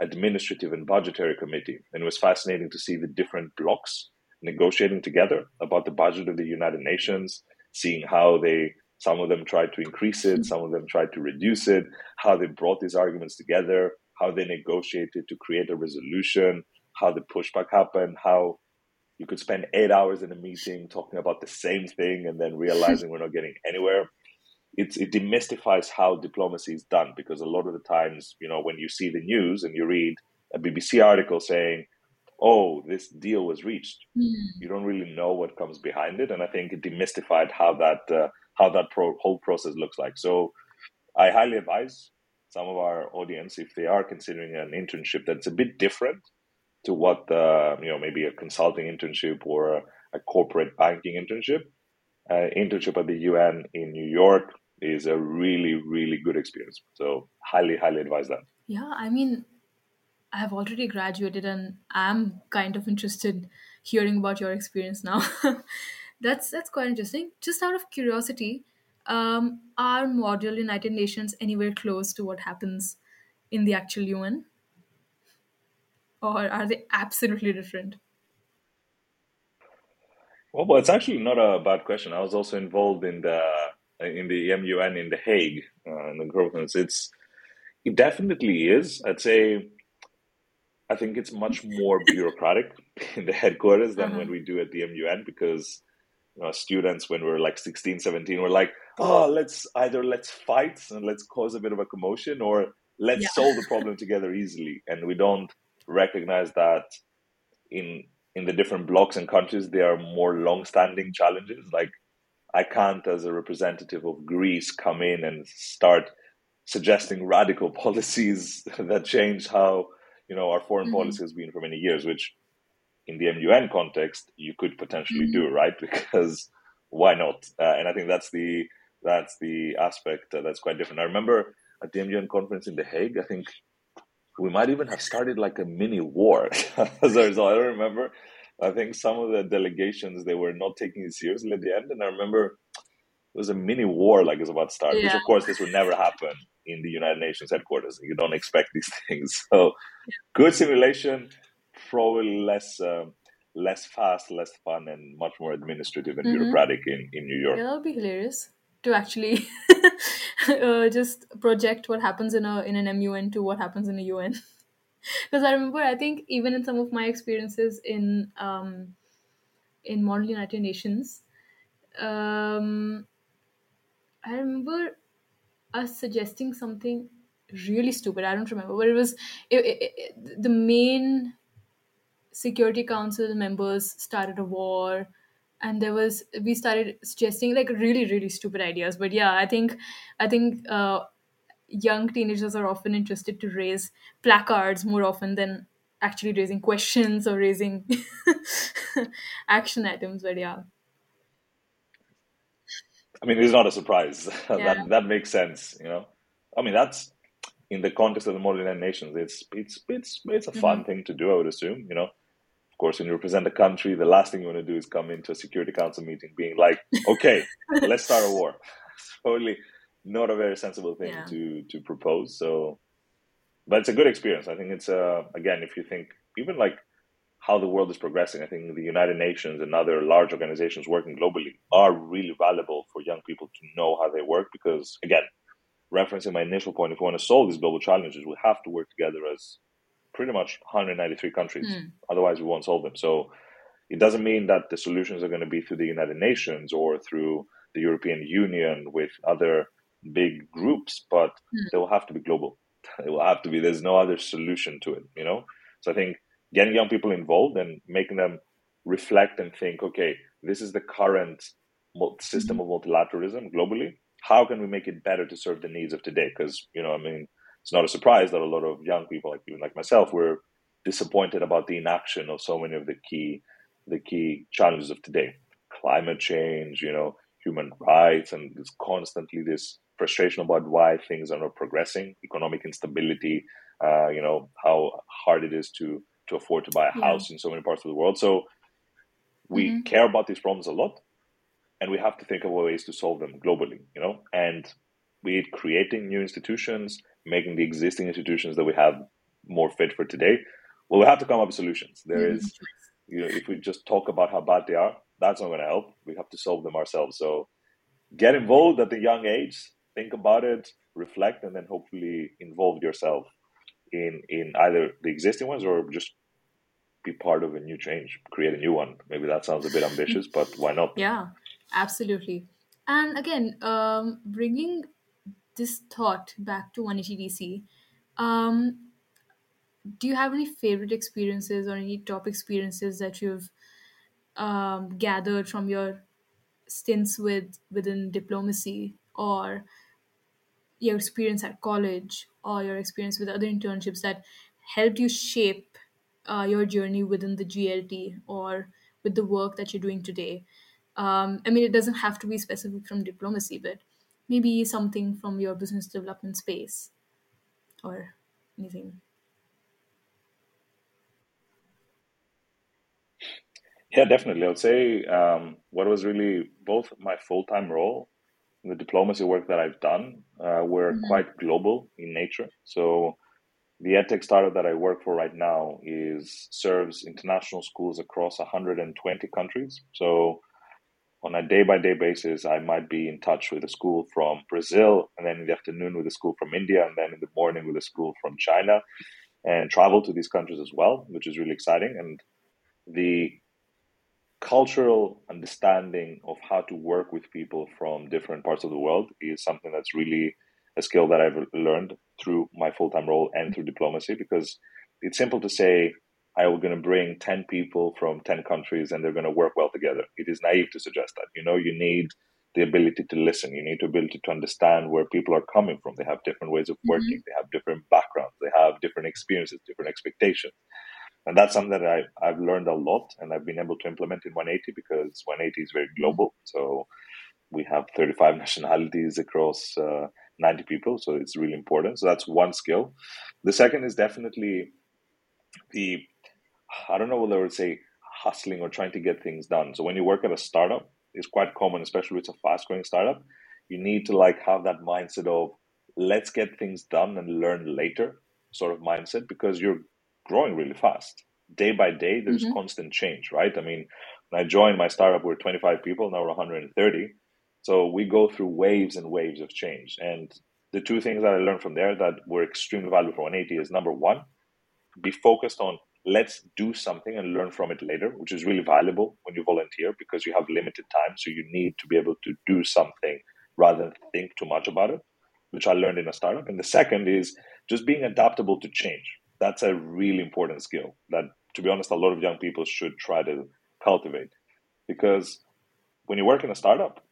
administrative and budgetary committee, and it was fascinating to see the different blocks negotiating together about the budget of the United Nations, seeing how they some of them tried to increase it, some of them tried to reduce it, how they brought these arguments together, how they negotiated to create a resolution, how the pushback happened, how you could spend eight hours in a meeting talking about the same thing and then realizing we're not getting anywhere. It's, it demystifies how diplomacy is done because a lot of the times, you know, when you see the news and you read a BBC article saying, oh, this deal was reached, mm. you don't really know what comes behind it. And I think it demystified how that, uh, how that pro- whole process looks like. So I highly advise some of our audience, if they are considering an internship that's a bit different to what the you know maybe a consulting internship or a, a corporate banking internship. Uh, internship at the UN in New York is a really really good experience. So highly highly advise that. Yeah, I mean, I have already graduated and I'm kind of interested hearing about your experience now. <laughs> that's that's quite interesting. Just out of curiosity, um, are model United Nations anywhere close to what happens in the actual UN? Or are they absolutely different? Well, well, it's actually not a bad question. I was also involved in the in the MUN in the Hague uh, in the conference. It's it definitely is. I'd say I think it's much more bureaucratic <laughs> in the headquarters than uh-huh. when we do at the MUN because you know, students when we are like 16, 17, we're like, oh, let's either let's fight and let's cause a bit of a commotion or let's yeah. solve the problem together easily. And we don't recognize that in in the different blocks and countries there are more long-standing challenges like i can't as a representative of greece come in and start suggesting radical <laughs> policies that change how you know our foreign mm-hmm. policy has been for many years which in the mun context you could potentially mm-hmm. do right <laughs> because why not uh, and i think that's the that's the aspect uh, that's quite different i remember at the mun conference in the hague i think we might even have started like a mini war as a result. I don't remember. I think some of the delegations they were not taking it seriously at the end, and I remember it was a mini war like it was about to start. Yeah. Which of course this would never happen in the United Nations headquarters. You don't expect these <laughs> things. So good simulation, probably less. Um, less fast, less fun, and much more administrative and mm-hmm. bureaucratic in, in New York. Yeah, that would be hilarious to actually <laughs> uh, just project what happens in a in an MUN to what happens in a UN. Because <laughs> I remember, I think even in some of my experiences in um, in Model United Nations, um, I remember us suggesting something really stupid. I don't remember, but it was it, it, it, the main Security Council members started a war and there was we started suggesting like really really stupid ideas. But yeah i think i think uh, young teenagers are often interested to raise placards more often than actually raising questions or raising <laughs> action items but yeah. I mean it's not a surprise. <laughs> Yeah. that that makes sense you know? I mean that's in the context of the modern nations it's it's it's it's a fun mm-hmm. thing to do i would assume you know of course, when you represent a country, the last thing you want to do is come into a Security Council meeting being like, "Okay, <laughs> let's start a war." It's totally not a very sensible thing yeah. to to propose. So, but it's a good experience. I think it's uh, again, if you think even like how the world is progressing, I think the United Nations and other large organizations working globally are really valuable for young people to know how they work because, again, referencing my initial point, if we want to solve these global challenges, we have to work together as pretty much 193 countries. Mm. Otherwise, we won't solve them. So it doesn't mean that the solutions are going to be through the United Nations or through the European Union with other big groups, but mm. they will have to be global. <laughs> It will have to be. There's no other solution to it, you know. So I think getting young people involved and making them reflect and think, okay, this is the current system of multilateralism globally. How can we make it better to serve the needs of today? Because you know, I mean, it's not a surprise that a lot of young people, like even like myself, were disappointed about the inaction of so many of the key the key challenges of today. Climate change, you know, human rights, and there's constantly this frustration about why things are not progressing, economic instability, uh, you know, how hard it is to to afford to buy a house yeah. in so many parts of the world. So we mm-hmm. care about these problems a lot and we have to think of ways to solve them globally, you know, and be it creating new institutions, making the existing institutions that we have more fit for today, well, we have to come up with solutions. There mm-hmm. you know, if we just talk about how bad they are, that's not going to help. We have to solve them ourselves. So get involved at the young age, think about it, reflect, and then hopefully involve yourself in in either the existing ones or just be part of a new change, create a new one. Maybe that sounds a bit ambitious, but why not? Yeah, absolutely. And again, um, bringing this thought back to 180 DC, um, do you have any favorite experiences or any top experiences that you've um, gathered from your stints with within diplomacy or your experience at college or your experience with other internships that helped you shape uh, your journey within the GLT or with the work that you're doing today? Um, I mean, it doesn't have to be specific from diplomacy, but maybe something from your business development space or anything. Yeah, definitely. I would say um, what was really both my full time role and the diplomacy work that I've done uh, were Mm-hmm. quite global in nature. So the edtech startup that I work for right now is serves international schools across 120 countries. So on a day by day basis, I might be in touch with a school from Brazil, and then in the afternoon with a school from India, and then in the morning with a school from China, and travel to these countries as well, which is really exciting. And the cultural understanding of how to work with people from different parts of the world is something that's really a skill that I've learned through my full time role and through diplomacy because it's simple to say I'm going to bring 10 people from 10 countries and they're going to work well together. It is naive to suggest that. You know, you need the ability to listen. You need the ability to understand where people are coming from. They have different ways of working, they have different backgrounds, they have different experiences, different expectations. And that's something that I, I've learned a lot and I've been able to implement in 180 because 180 is very global. So we have 35 <laughs> nationalities across uh, 90 people. So it's really important. So that's one skill. The second is definitely the, I don't know whether I would say hustling or trying to get things done. So when you work at a startup, it's quite common, especially with a fast growing startup. You need to like have that mindset of let's get things done and learn later sort of mindset because you're growing really fast. Day by day, there's Mm-hmm. constant change, right? I mean, when I joined my startup, we are 25 people, now we're 130. So we go through waves and waves of change. And the two things that I learned from there that were extremely valuable for 180 is number one, be focused on let's do something and learn from it later, which is really valuable when you volunteer because you have limited time. So you need to be able to do something rather than think too much about it, which I learned in a startup. And the second is just being adaptable to change. That's a really important skill that, to be honest, a lot of young people should try to cultivate because when you work in a startup,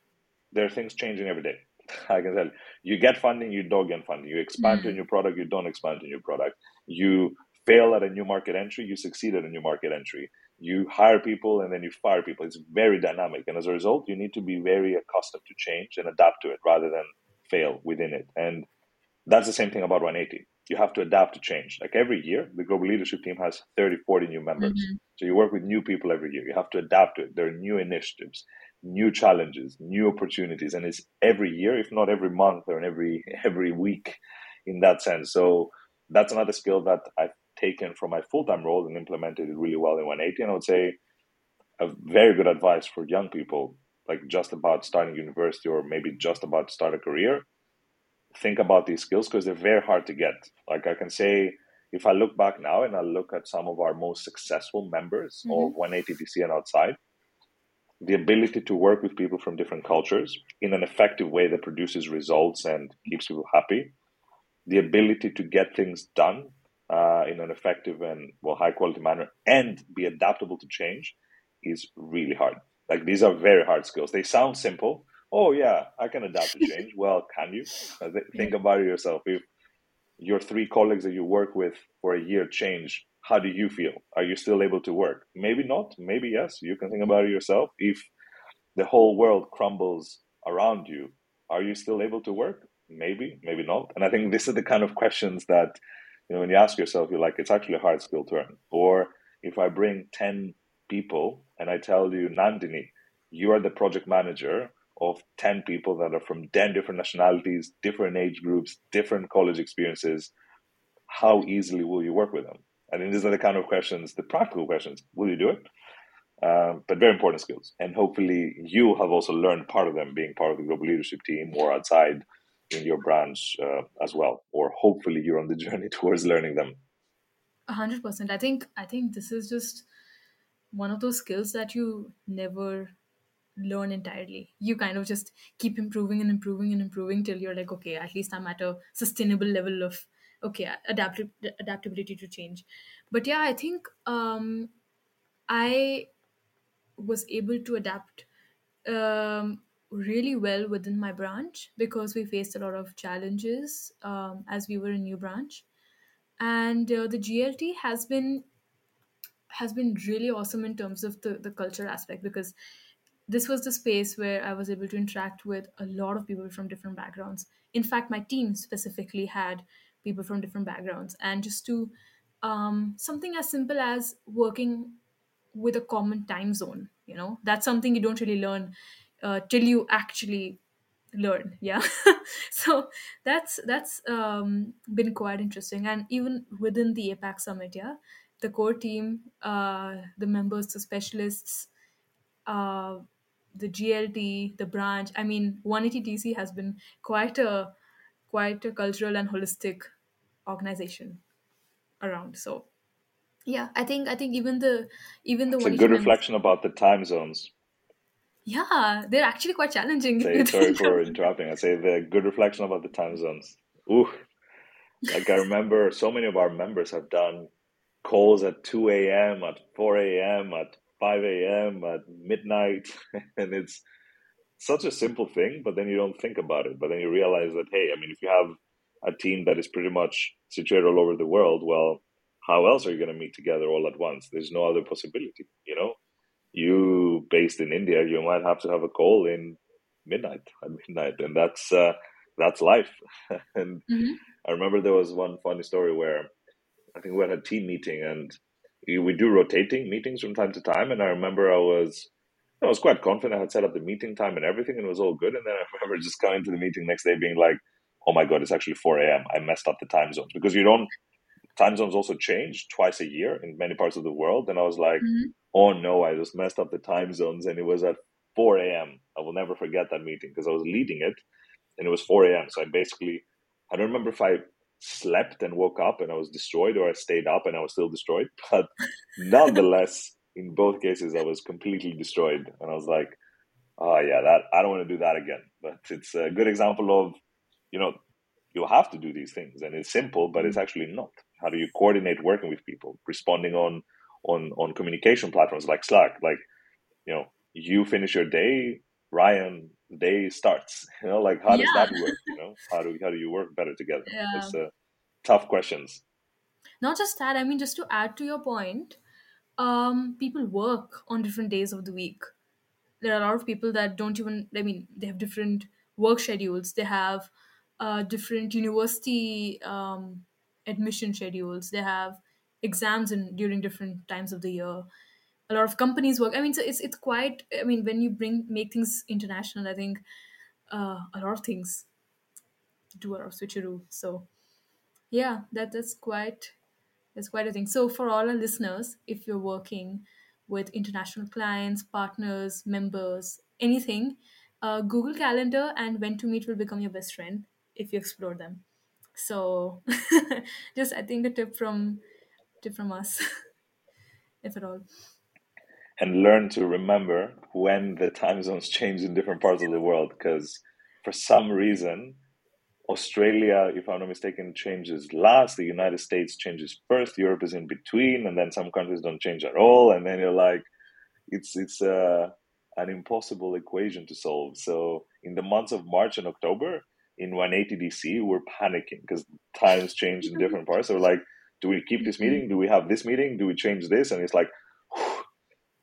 there are things changing every day. <laughs> I can tell you, you get funding, you don't get funding. You expand to a mm. new product, you don't expand to a new product. You fail at a new market entry, you succeed at a new market entry. You hire people and then you fire people. It's very dynamic. And as a result, you need to be very accustomed to change and adapt to it rather than fail within it. And that's the same thing about 180. You have to adapt to change. Like every year, the global leadership team has 30, 40 new members. Mm-hmm. So you work with new people every year. You have to adapt to it. There are new initiatives, new challenges, new opportunities. And it's every year, if not every month or every <laughs> every week in that sense. So that's another skill that I've taken from my full-time role and implemented it really well in 180. And I would say a very good advice for young people, like just about starting university or maybe just about to start a career, think about these skills because they're very hard to get. Like I can say, if I look back now and I look at some of our most successful members Mhm. of 180 DC and outside, the ability to work with people from different cultures in an effective way that produces results and keeps people happy, the ability to get things done uh, in an effective and well high quality manner and be adaptable to change is really hard. Like these are very hard skills. They sound simple. Oh yeah, I can adapt to change. <laughs> well, can you? Uh, Think about it yourself. If your three colleagues that you work with for a year change, how do you feel? Are you still able to work? Maybe not. Maybe yes. You can think about it yourself. If the whole world crumbles around you, are you still able to work? Maybe, maybe not. And I think this is the kind of questions that you know when you ask yourself, you're like, it's actually a hard skill to earn. Or if I bring ten people and I tell you, Nandini, you are the project manager of 10 people that are from 10 different nationalities, different age groups, different college experiences, how easily will you work with them? I think these are the kind of questions, the practical questions. Will you do it? Um, but very important skills. And hopefully, you have also learned part of them being part of the global leadership team or outside in your branch uh, as well. Or hopefully, you're on the <laughs> journey towards learning them. A hundred percent. I think I think this is just one of those skills that you never learn entirely. You kind of just keep improving and improving and improving till you're like, okay, at least I'm at a sustainable level of okay, adaptive adaptability to change. But yeah, I think um, I was able to adapt um, really well within my branch because we faced a lot of challenges um, as we were a new branch, and uh, the GLT has been has been really awesome in terms of the, the culture aspect because this was the space where I was able to interact with a lot of people from different backgrounds. In fact, my team specifically had people from different backgrounds, and just to um, something as simple as working with a common time zone, you know, that's something you don't really learn uh, till you actually learn. Yeah, <laughs> so that's that's um, been quite interesting, and even within the APAC summit, yeah, the core team, uh, the members, the specialists, uh, the GLT, the branch. I mean, 180 DC has been quite a quite a cultural and holistic organization around. So yeah, I think I think even the even the It's a good reflection about the time zones. Yeah, they're actually quite challenging. Say sorry <laughs> for interrupting. I say the good reflection about the time zones. Ooh, like I remember so many of our members have done calls at 2 a.m., at 4 a.m., at 5 a.m., at midnight. <laughs> and it's such a simple thing, but then you don't think about it. But then you realize that, hey, I mean, if you have a team that is pretty much situated all over the world, well, how else are you going to meet together all at once? There's no other possibility, you know? You based in India, you might have to have a call in midnight at midnight, and that's uh, that's life. <laughs> and Mhm. I remember there was one funny story where I think we had a team meeting, and we do rotating meetings from time to time. And I remember I was I was quite confident. I had set up the meeting time and everything, and it was all good. And then I <laughs> remember just coming to the meeting next day, being like, "Oh my god, it's actually 4 a.m. I messed up the time zones because you don't time zones also change twice a year in many parts of the world." And I was like, Mhm. "Oh no, I just messed up the time zones." And it was at 4 a.m. I will never forget that meeting because I was leading it, and it was 4 a.m. So I basically I don't remember if I slept and woke up and I was destroyed or I stayed up and I was still destroyed. <laughs> But nonetheless, in both cases, I was completely destroyed. And I was like, oh, yeah, that I don't want to do that again. But it's a good example of, you know, you have to do these things. And it's simple, but it's mm. actually not. How do you coordinate working with people, responding on on on communication platforms like Slack? Like, you know, you finish your day, Ryan, day starts. <laughs> You know, like how does Yeah. that work? You know, how do how do you work better together? Yeah. It's uh, tough questions. Not just that, I mean, just to add to your point, um, people work on different days of the week. There are a lot of people that don't even, I mean, they have different work schedules, they have uh, different university um, admission schedules, they have exams and during different times of the year. A lot of companies work. I mean, so it's it's quite. I mean, when you bring make things international, I think uh, a lot of things do a lot of switcheroo. So yeah, that that's quite that's quite a thing. So, for all our listeners, if you're working with international clients, partners, members, anything, uh, Google Calendar and When to Meet will become your best friend if you explore them. So, <laughs> just I think a tip from from us, <laughs> if at all. and learn to remember when the time zones change in different parts of the world because for some reason australia if i'm not mistaken changes last the united states changes first europe is in between and then some countries don't change at all and then you're like it's it's uh, an impossible equation to solve so in the months of march and october in 180 dc we're panicking because times change in different parts so we're like do we keep this meeting do we have this meeting do we change this and it's like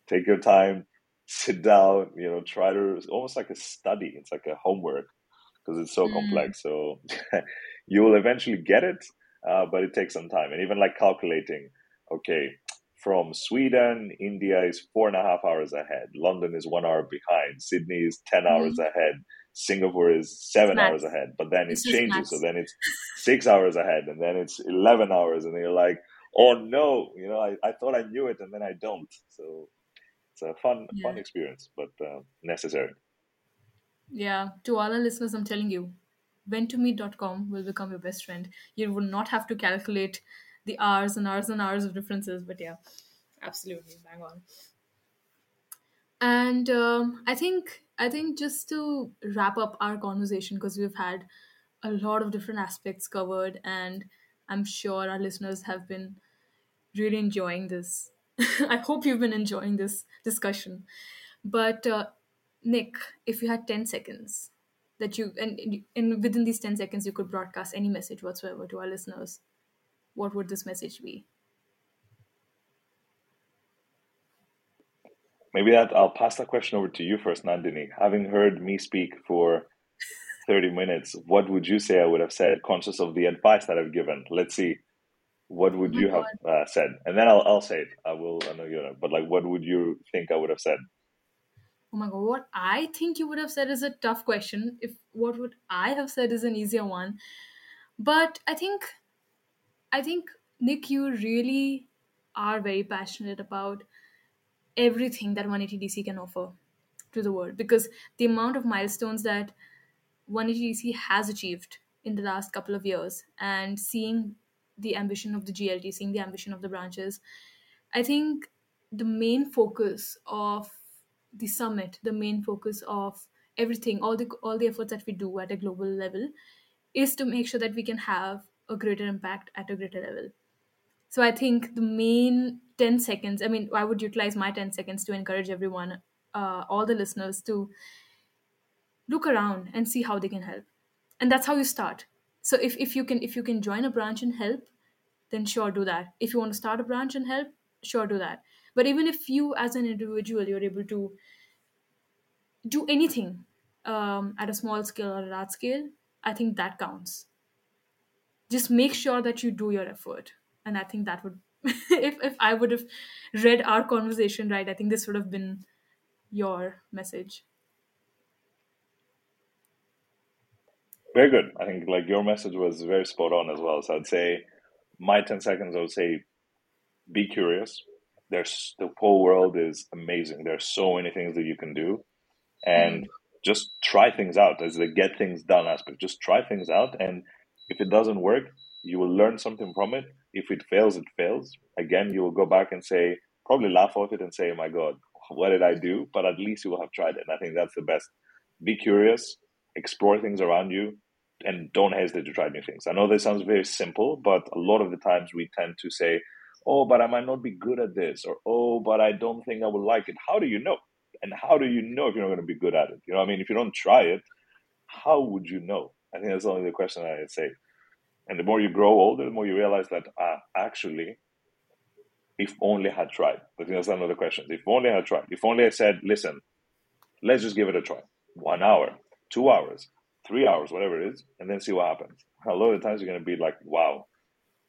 take your time, sit down, you know, try to, it's almost like a study. It's like a homework because it's so Mm. complex. So <laughs> you will eventually get it, uh, but it takes some time. And even like calculating, okay, from Sweden, India is four and a half hours ahead. London is one hour behind. Sydney is 10 hours Mhm. ahead. Singapore is seven hours ahead. But then it changes. So then it's six hours ahead and then it's 11 hours. And you're like, oh no, you know, I, I thought I knew it and then I don't. So it's a fun, fun experience, but uh, necessary. Yeah. To all our listeners, I'm telling you, whentomeet.com will become your best friend. You will not have to calculate the hours and hours and hours of differences. But yeah, absolutely bang on. And um, I think I think just to wrap up our conversation because we've had a lot of different aspects covered, and I'm sure our listeners have been really enjoying this. <laughs> I hope you've been enjoying this discussion. But uh, Nick, if you had 10 seconds that you, and, and within these 10 seconds, you could broadcast any message whatsoever to our listeners, what would this message be? Maybe that I'll pass that question over to you first, Nandini. Having heard me speak for 30 minutes, what would you say I would have said, conscious of the advice that I've given? Let's see. What would Oh you have uh, said? And then I'll, I'll say it. I will, I know you know, but like, what would you think I would have said? Oh my God. What I think you would have said is a tough question. If what would I have said is an easier one. But I think, I think, Nick, you really are very passionate about everything that 180DC can offer to the world because the amount of milestones that 180DC has achieved in the last couple of years and seeing the ambition of the GLT, seeing the ambition of the branches, I think the main focus of the summit, the main focus of everything, all the all the efforts that we do at a global level, is to make sure that we can have a greater impact at a greater level. So I think the main 10 seconds, I mean, I would utilize my 10 seconds to encourage everyone, uh, all the listeners, to look around and see how they can help. And that's how you start. So if, if you can if you can join a branch and help, then sure do that. If you want to start a branch and help, sure do that. But even if you as an individual you're able to do anything um, at a small scale or a large scale, I think that counts. Just make sure that you do your effort. And I think that would <laughs> if if I would have read our conversation right, I think this would have been your message. Very good. I think like your message was very spot on as well. So I'd say my 10 seconds, I would say be curious. There's the whole world is amazing. There's so many things that you can do and mm-hmm. just try things out as the get things done aspect. Just try things out. And if it doesn't work, you will learn something from it. If it fails, it fails. Again, you will go back and say, probably laugh at it and say, oh my God, what did I do? But at least you will have tried it. And I think that's the best. Be curious, explore things around you, and don't hesitate to try new things. I know this sounds very simple, but a lot of the times we tend to say, oh, but I might not be good at this, or oh, but I don't think I will like it. How do you know? And how do you know if you're not going to be good at it? You know, I mean, if you don't try it, how would you know? I think that's only the question I'd say. And the more you grow older, the more you realize that uh, actually, if only I had tried. Think that's another question. If only I had tried. If only I said, listen, let's just give it a try. One hour, two hours, three hours, whatever it is, and then see what happens. A lot of the times you're going to be like, wow,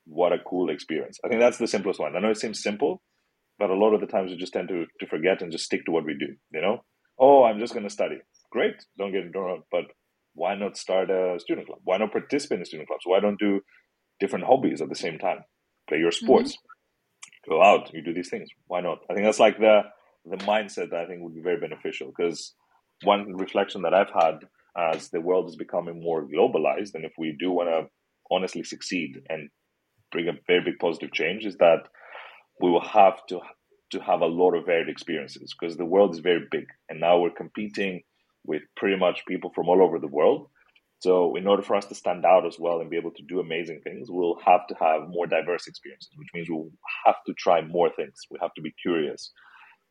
what a cool experience. I think that's the simplest one. I know it seems simple, but a lot of the times we just tend to, to forget and just stick to what we do, you know? Oh, I'm just going to study. Great. Don't get wrong, but why not start a student club? Why not participate in student clubs? Why don't do different hobbies at the same time? Play your sports. Mm-hmm. Go out, you do these things. Why not? I think that's like the the mindset that I think would be very beneficial because one reflection that I've had as the world is becoming more globalized, and if we do want to honestly succeed and bring a very big positive change, is that we will have to to have a lot of varied experiences because the world is very big, and now we're competing with pretty much people from all over the world. So, in order for us to stand out as well and be able to do amazing things, we'll have to have more diverse experiences, which means we'll have to try more things. We have to be curious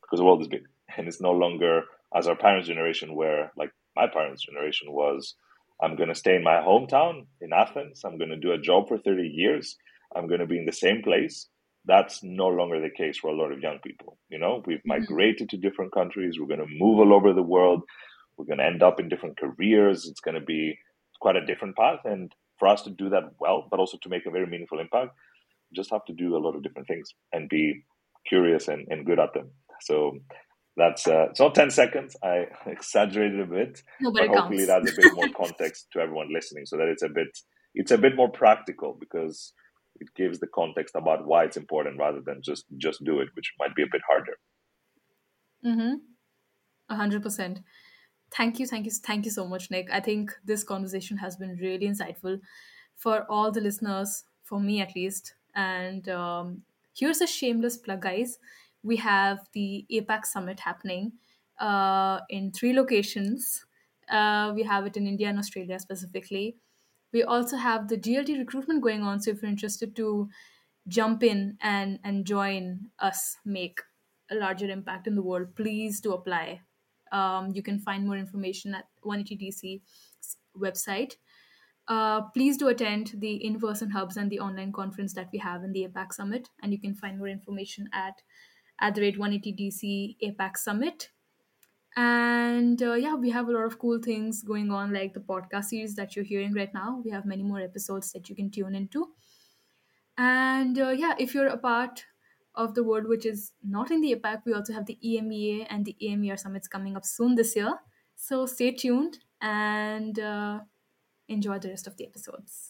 because the world is big and it's no longer as our parents' generation, where like my parents' generation was, I'm going to stay in my hometown in Athens, I'm going to do a job for 30 years, I'm going to be in the same place. That's no longer the case for a lot of young people. You know, we've mm-hmm. migrated to different countries, we're going to move all over the world, we're going to end up in different careers, it's going to be quite a different path. And for us to do that well, but also to make a very meaningful impact, we just have to do a lot of different things and be curious and, and good at them. So that's uh, it's not 10 seconds. I <laughs> exaggerated a bit, no, but, but hopefully it adds a bit more context to everyone listening so that it's a bit it's a bit more practical because it gives the context about why it's important rather than just just do it, which might be a bit harder. Mm-hmm. A hundred percent. Thank you, thank you, thank you so much, Nick. I think this conversation has been really insightful for all the listeners, for me at least. And um, here's a shameless plug, guys. We have the APAC Summit happening uh, in three locations. Uh, we have it in India and Australia specifically. We also have the GLT recruitment going on. So if you're interested to jump in and, and join us make a larger impact in the world, please do apply. Um, you can find more information at 180DC website. Uh, please do attend the in-person hubs and the online conference that we have in the APAC Summit, and you can find more information at at the rate 180DC APAC Summit. And uh, yeah, we have a lot of cool things going on, like the podcast series that you're hearing right now. We have many more episodes that you can tune into. And uh, yeah, if you're a part of the world which is not in the APAC, we also have the EMEA and the EMER summits coming up soon this year. So stay tuned and uh, enjoy the rest of the episodes.